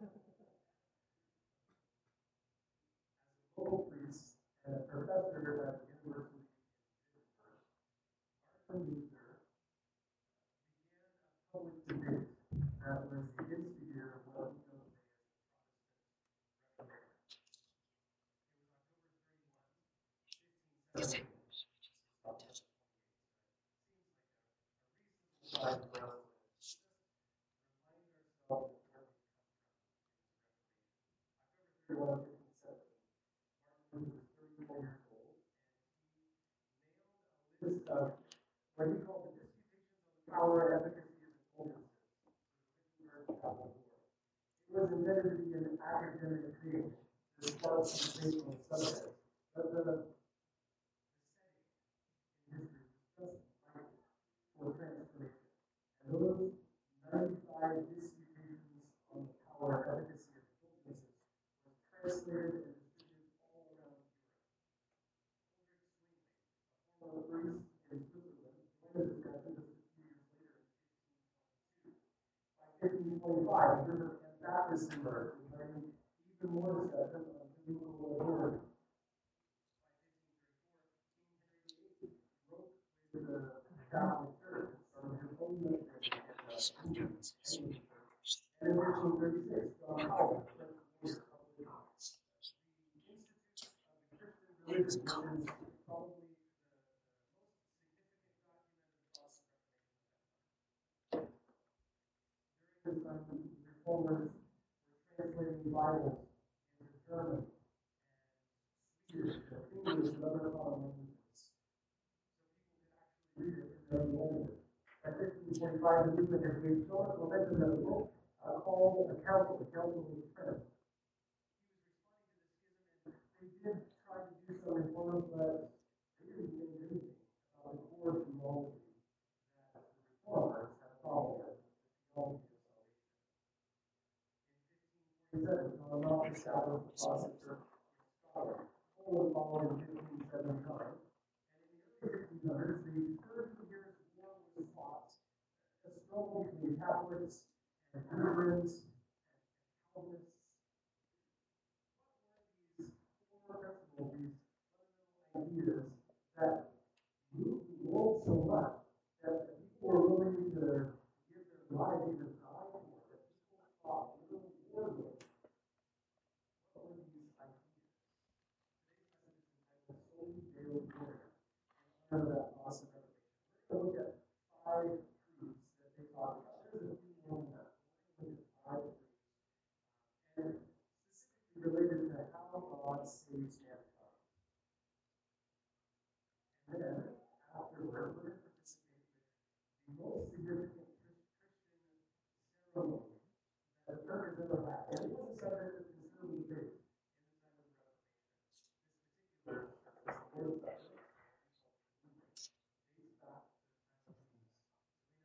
As a local priest and a professor at the University of Wittenberg, Martin Luther began a public debate that was the instigator of what we know today as the Protestant Reformation. It was October 31, 1578. Seems like a, a reasonable time for us to just remind ourselves of where we come from in this Reformation. October 31, 1517, Martin Luther was 34 years old, and he nailed a list of what he called the disputations on the power and efficacy of indulgences to the Wittenberg Chapel door. It was intended to be an academic creation the, the setting in history was just right for transformation. And those 95 disputations on the power was translated and distributed all around the years later in 1522. By 1525, different Baptists emerged, even more discussion on biblical authority. By 1534, King Henry VIII the Catholic Church and started his own ministry in the Anglican Church. And in 1536, John Calvin, French lawyer, published the Institutes of the Christian Religion, which is probably the, the most significant document of the Protestant Reformation at that time. During this time, the reformers were translating Bibles into German and Swedish and English and other foreign languages. So people could actually read it in their own language. By 1545, movement had gained so much momentum that a uh, Council, to they did try to do some reforms, but they didn't anything the the followed as the theology of salvation. In 1547, John Knox established the Church in Scotland. Poland followed in 1579. And in the early 1600s, the Thirty Years' War was fought, a struggle between Catholics and Lutherans and Calvinists. What were these core principles, these ideas that moved the world so much that people were willing to give their lives, even die for, that people fought literal war with? What were these ideas? Today's message is entitled Soli Deo Gloria, in honor of that awesome revelation. We're going to look at five truths that they talk about. There's a few more than that. We're going to look at five truths. And specifically related to how God saves mankind. And then, afterward, we're going to participate with the most significant Chris- Christian ceremony that the church has ever had. And it was a subject of considerable debate in the time of the Reformation. This particular church, this Lord's Supper, dates back to the time of Jesus.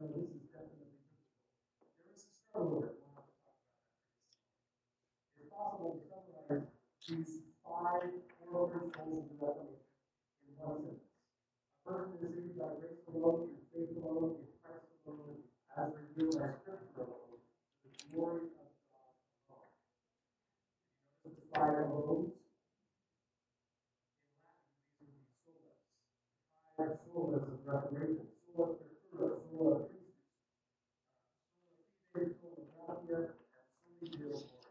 We know this is definitely biblical. There was a struggle with it. We'll have to talk about that pretty It's possible to summarize these five cornerstones of the in one sentence. A person is saved by grace alone, through faith alone, in Christ alone, as revealed by Scripture alone, to the glory of God alone. You notice the five O's? In Latin, these would be solas. The five solas of Reformation. Sola Scriptura, sola Christus, uh, sola fide, sola gratia, and soli Deo gloria.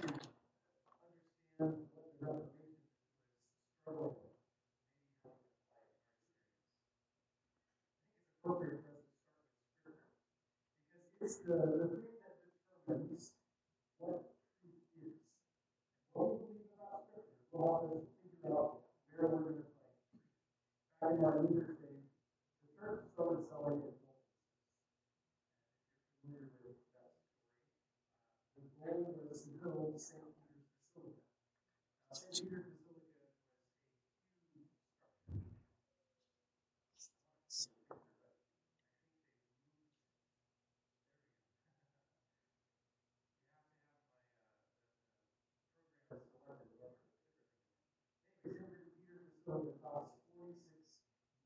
Let's take each of these ideas one by one and see if we can understand what the Reformation was struggling with, maybe how we can apply it in our experience. I think it's appropriate for us to start with Scripture it's the, the thing that determines what truth is. What we believe about Scripture will help us figure out where we're going to truth. Back Martin Luther's the church indulgences. And if you're familiar with that story, the goal was to build St. Peter's Basilica. St. Peter's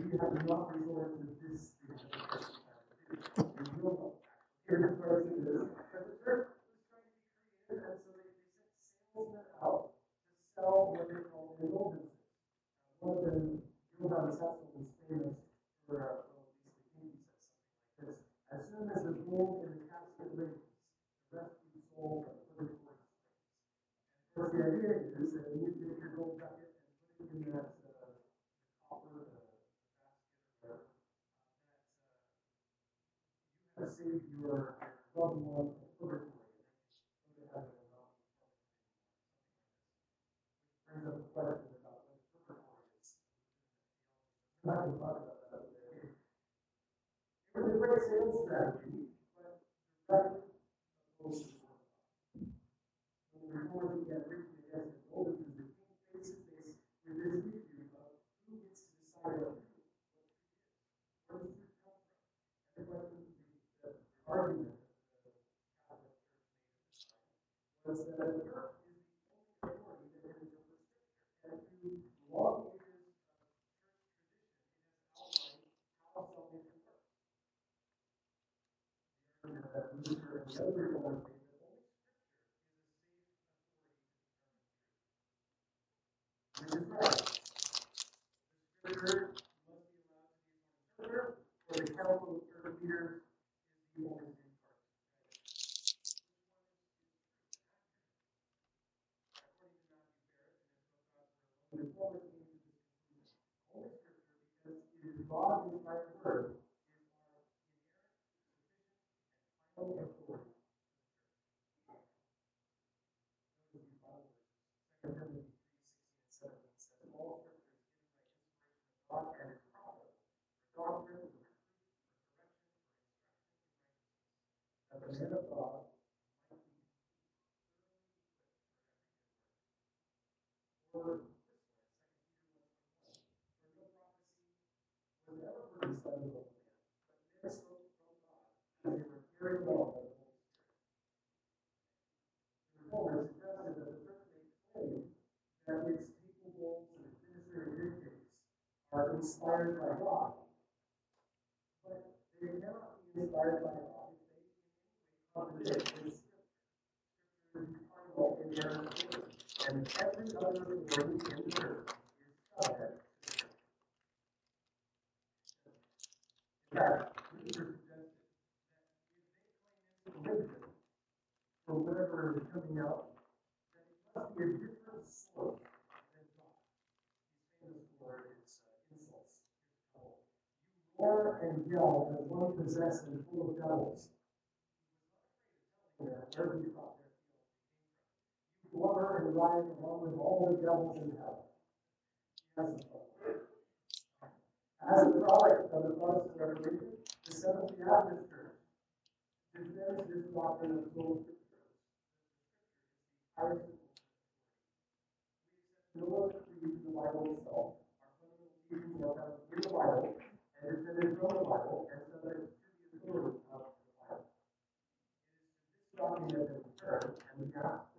We have resorted to this. Here is where it is. The was trying to be creative, and so they, they sent salesmen out to sell what they call One of them, Johann Tetzel, was famous for, uh, the. As soon as the gold in the casket rings, the rest will be sold at purgatory springs. And of course, the idea is that when you take your gold bucket and put it in that, uh, the copper, the, the basket or whatever, saved your loved one from purgatory, and they can go to heaven and not be punished anymore, something like this. Which brings up the question about what purgatory is. I'm not gonna talk about that today. It was a great sales strategy, but the record opposed to it. When the report began preaching against the golden the king face to face with this issue of who gets to decide what truth, what truth is. Where does truth come from? And the question, the, the argument that the Catholic Church made at the time the other reformers made that only scripture is a safe authority to determine truth. Which is right. The scripture must be allowed to be its own interpreter, or the council of church leaders is the only safe part. According to Matthew Barrett in his book God's Word Alone, the reformers came to this conclusion. Only scripture, because it is God's inspired word, is our inerrant, sufficient, and final authority. Notice these Bible verses. Second Timothy three, sixteen and seventeen says, All scripture is given by inspiration of God and is profitable for doctrine, for reproof, for correction, for instruction in righteousness, that the man of God might be complete, thoroughly equipped for every good work. Or, this one, 2 Timothy 1, 1. For no prophecy was ever produced by the will of man, but men spoke from God as they were carried along by the Holy Spirit. The reformers suggested that the church may claim that its papal bulls and its ministerial dictates are inspired by God, but they cannot be inspired by God if they in any way contradict His Scripture. Scripture is the final inerrant word, and every other authority in the church is subject to. In fact, Luther suggested that if they claim inspiration for whatever is coming out, that it must be a different source than God. He's famous for his uh, insults. Here's a couple. You roar and yell as one possessed and full of devils. Blubber and ride along with all the devils in hell. As a product of the Protestant Reformation, the Seventh day Adventist Church defends this doctrine of sola scriptura. We accept the Bible itself. Our fundamental teachings are found in the Bible and defended from the Bible and subject to the of the Bible. It is to this doctrine that we and we ask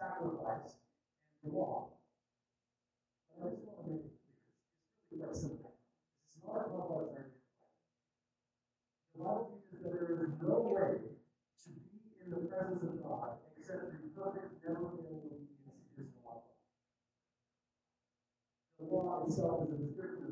sacrifice, and the law. But I just want to make it clear it's really quite simple. This is not a complex argument. The Bible teaches that there is no way to be in the presence of God except through perfect, never failing obedience to His law. The law itself is a description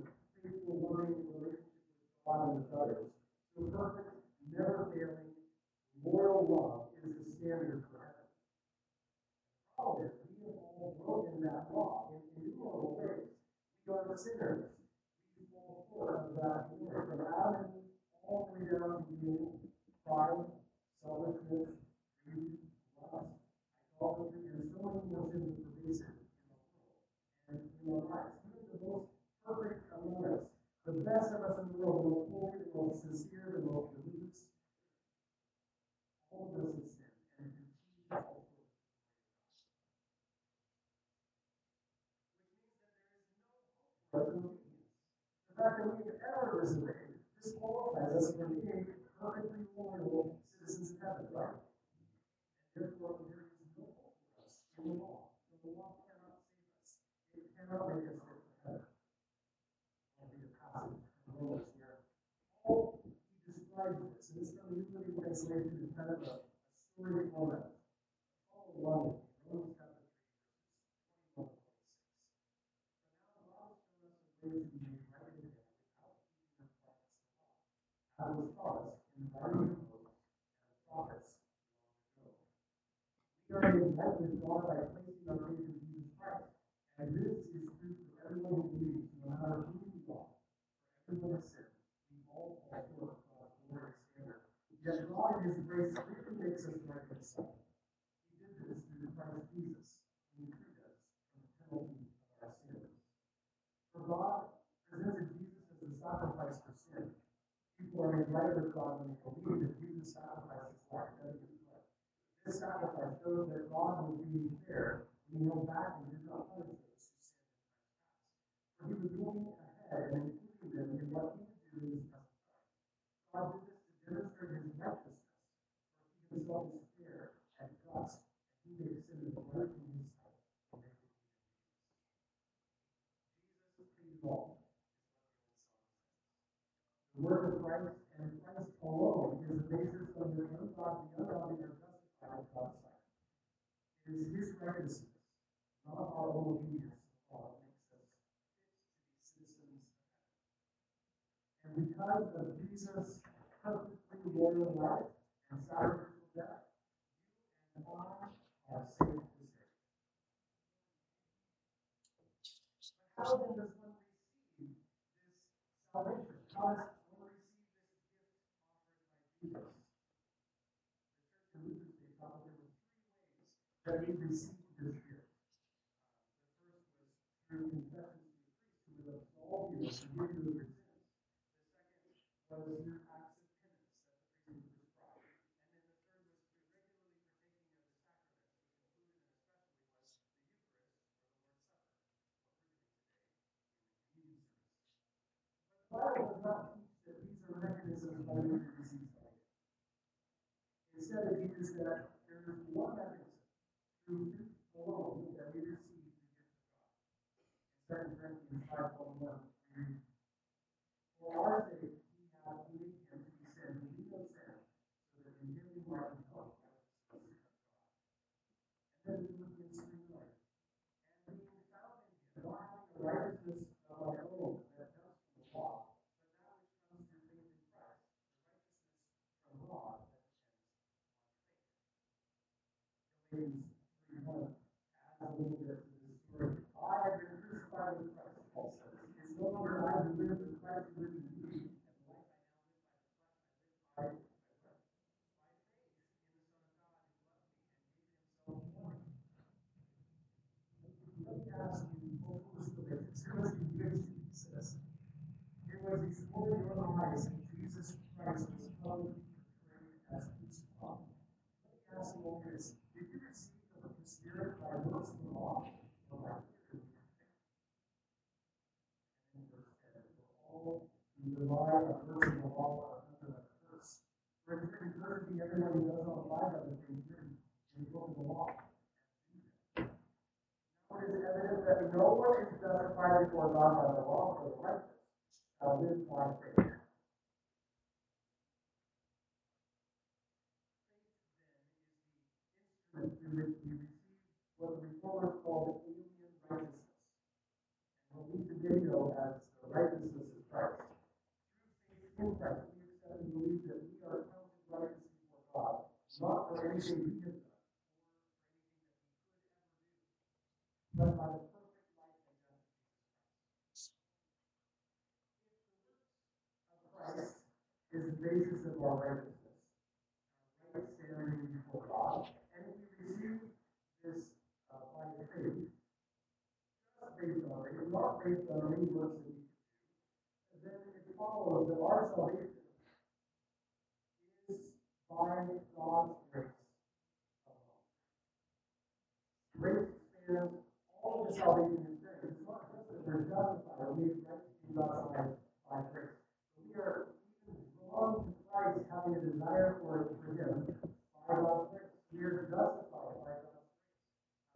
resurrected. This qualifies us for being perfectly loyal citizens of heaven, right? And therefore, there is no hope for us in the law. The law cannot save us, it cannot make us fit for heaven. I'll read a passage from here. Paul, he describes this, and this from the New translated Translation in kind of a, a story moment. Follow along That God in His grace freely makes us right with Himself. He did this through Christ Jesus, and He freed us from the penalty of our sins. For God presented Jesus as a sacrifice for sin. People are made right with God when they believe that Jesus sacrificed His life. This sacrifice shows that God will do courtesies, not our own makes us fit to be citizens of heaven. And because of Jesus' perfectly life and sacrificial death, you and I are saved this day. But how then does one receive this salvation? How does one receive this gift offered by Jesus? The Church of Luther, they thought there were three ways that we receive mechanism of the disease. Instead, it means that there is one mechanism through faith alone that we receive the gift of God. In 2 Corinthians we read, For our faith presence holy as you. Did you receive the Holy Spirit by works of the law or by And then verse for all who rely on the works of the law are under a curse. For if you're encouraging everyone who does not abide by the things written in the book the law, now it is evident that no one is justified before God by the law for the righteous shall live by faith. Which we receive what the reformers call the alien righteousness, and what we today know as the righteousness of Christ. Through faith in Christ, we accept and believe that we are counted righteous before God, not for anything we have done, or anything that we could ever do, but by the perfect life and death of Christ. If the works of Christ is the basis of our righteousness, our right standing before God, and if we receive this uh, by faith, just based on faith, on we can do, then it follows that our salvation is by God's grace. Grace spans all the salvation experience. It's not just that we're justified or made right in eyes by grace. We are even drawn to Christ having a desire for, for Him by God's grace. We are justified by God's grace.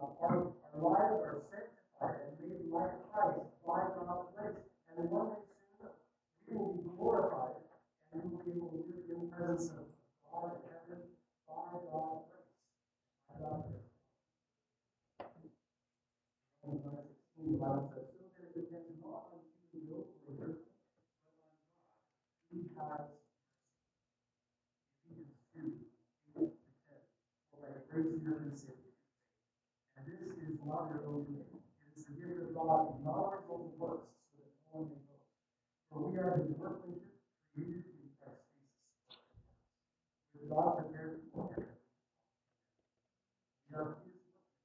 Our, our lives are sanctified and made like Christ. And one day soon, we will be glorified and we will be able to live in the presence of God in heaven by God's grace. In Romans 16, the on but on God, has Ephesians 2, 8 to 10. For you. And this is not your own doing. It is the gift of God, not a works, one may boast. For we are his workmanship, created in Christ Jesus. With God prepared for beforehand. We are his workmanship.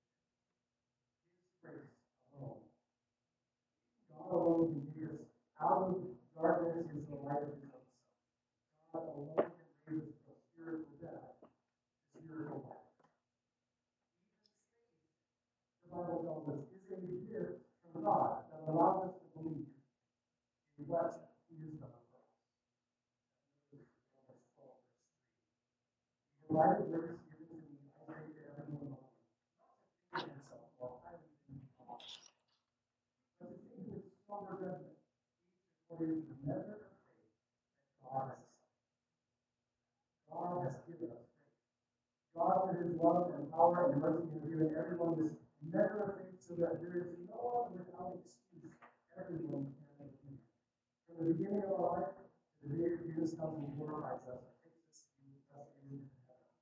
His grace alone. God alone can take us out of darkness into the light of his own. God alone can raise us from spiritual death to spiritual life. The Bible tells us is a gift from God that allows us to believe in what he has done for us. Romans 12, verse 3. Provided grace given to me, I say to everyone among you, not to think of himself more highly than he ought, but to think with sober judgment, each the God has. Given us. God, with his love and power and mercy, has given everyone this of faith so that there is no one without excuse. Everyone the beginning of our life the day Jesus comes and glorifies us and takes us be with us in heaven.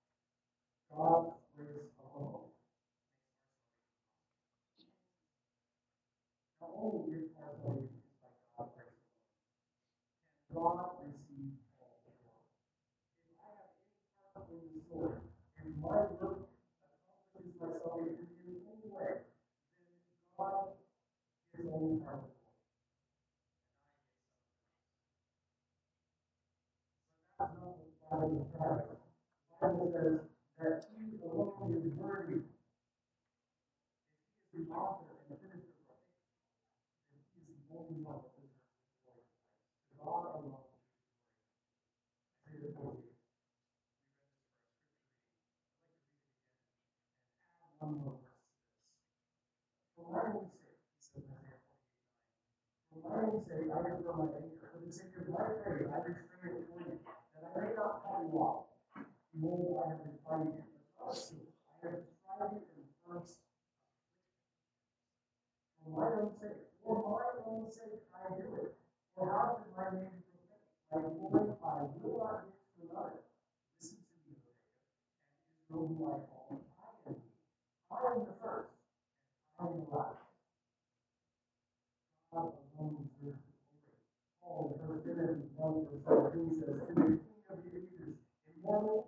God's grace alone Not only is our salvation is by God's grace alone, can God receive all the glory. If I have any part in the story, if my work accomplishes my salvation in any way, then God is only part of the glory. But not the Bible says that He alone is worthy. He is the author and finisher of our faith, He is the only one. God alone be the glory. Isaiah 48. We read this for our scripture reading. I'd like to read it again and add one more he says in Isaiah 48 For my own sake, I my anger. For the sake of my faith, I restrain it for you, that I may not cut you off. Behold, I have fighting you, but not. I have you in first for my own sake. For my own sake, I do it. For how should my name be proclaimed? My glory I will not give to another. Listen to me, Jacob, and Israel, who I call. I am he. I am the first, and I am the last. God alone deserves the. Paul in 1 Timothy 1 verse 17 says, To the King of the ages, immortal,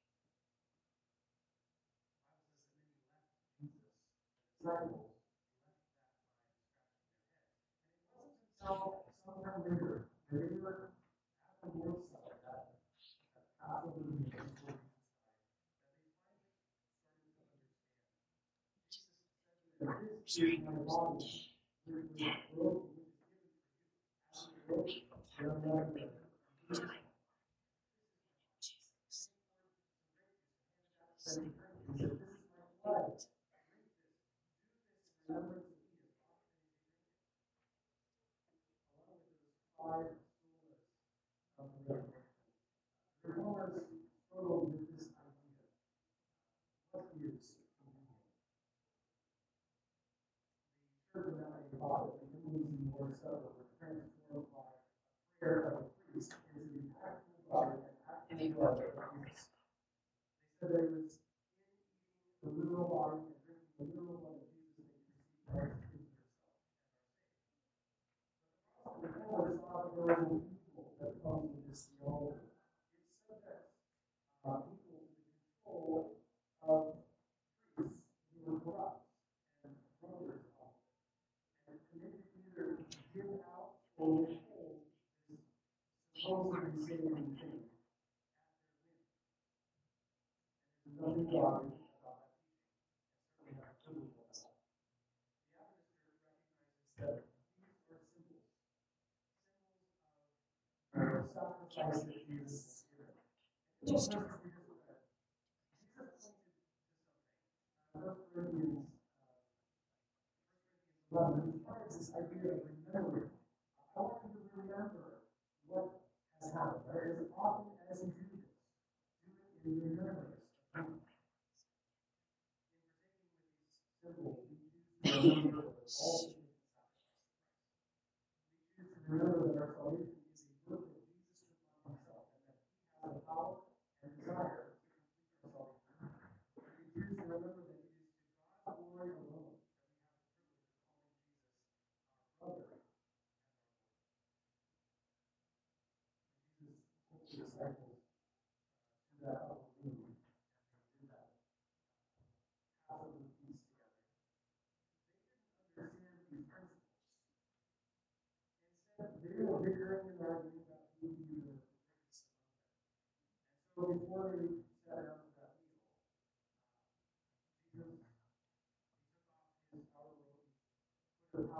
disciples. So, sometime later, they were at the work site that absolutely you. You are Jesus. five scholars of the struggled with this idea. What is the were transformed by a prayer of a priest body and blood. They said that it was in the literal body people of priests who were corrupt and brothers and committed either to give out or change this supposedly saving thing at their whim. And there's nothing wrong sacrifices. Just But as often as you do do it in remembrance. In with these symbols, we remember all the remember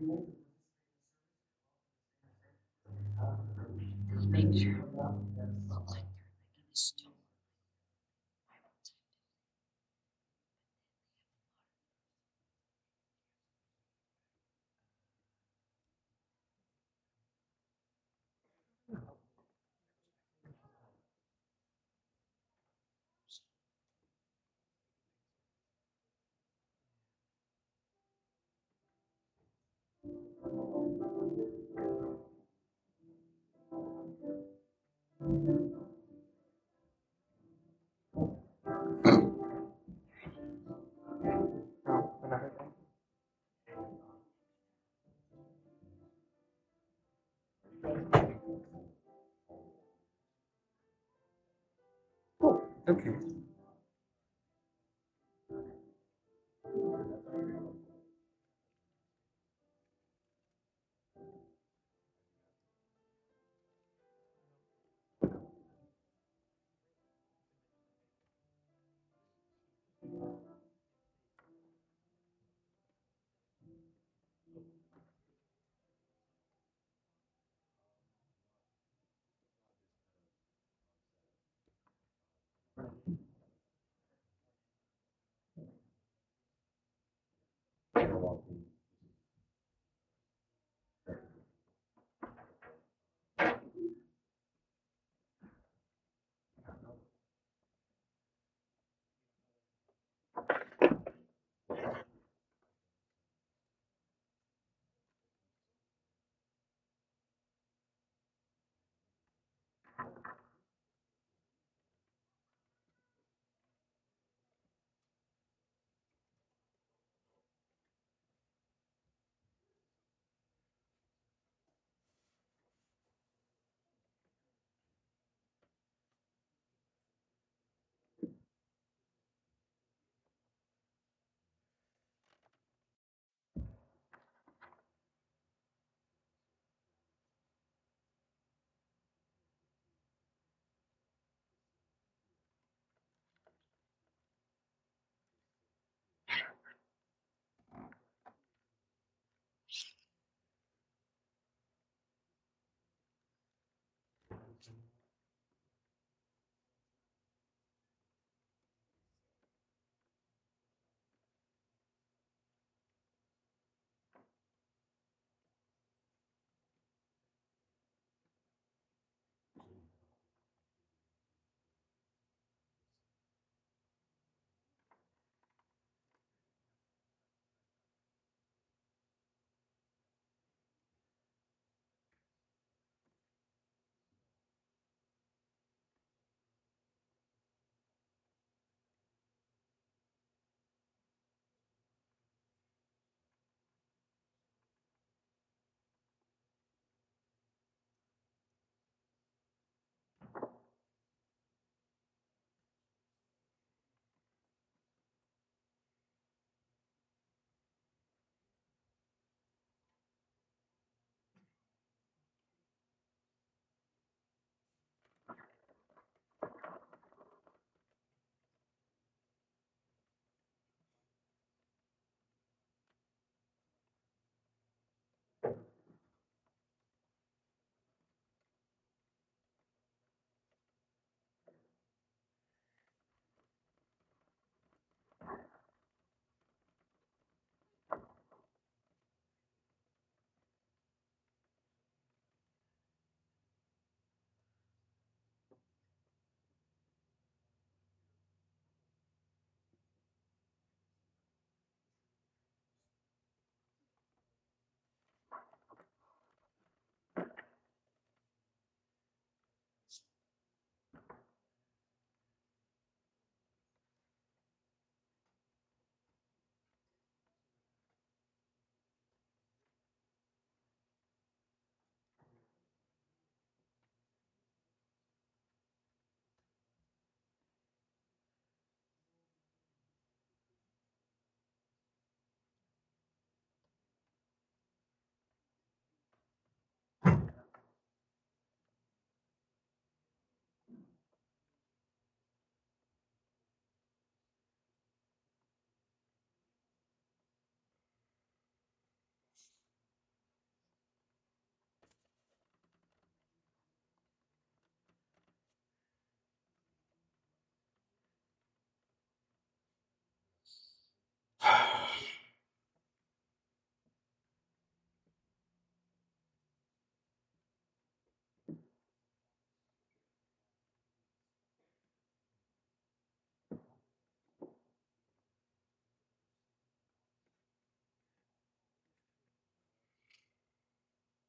Just Make sure. Cool. Okay.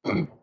Mm-hmm.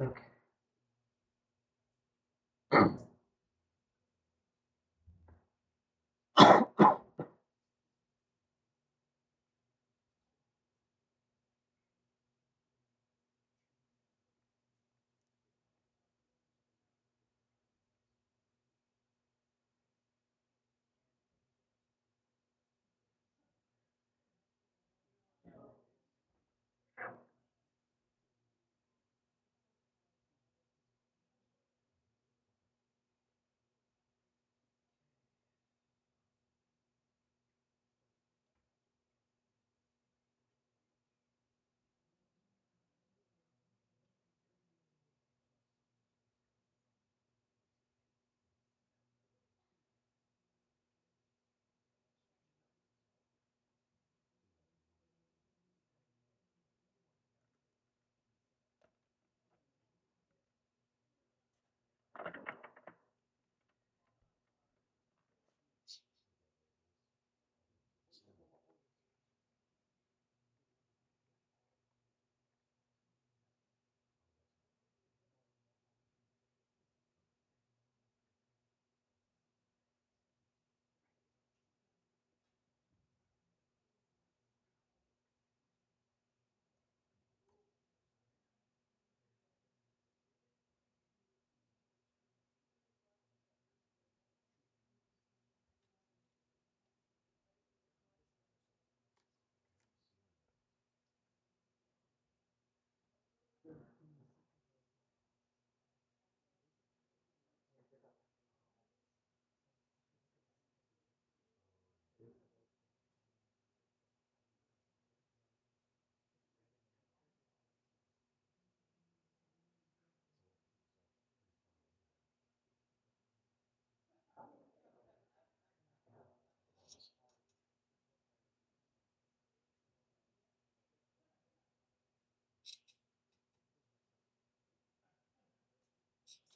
Okay.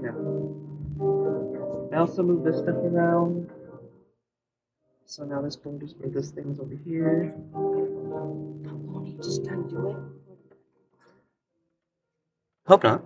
Now. I also moved this stuff around. So now this board is where this thing's over here. Just undo it? Hope not.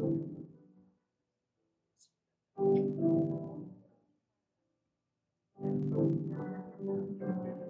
Thank you.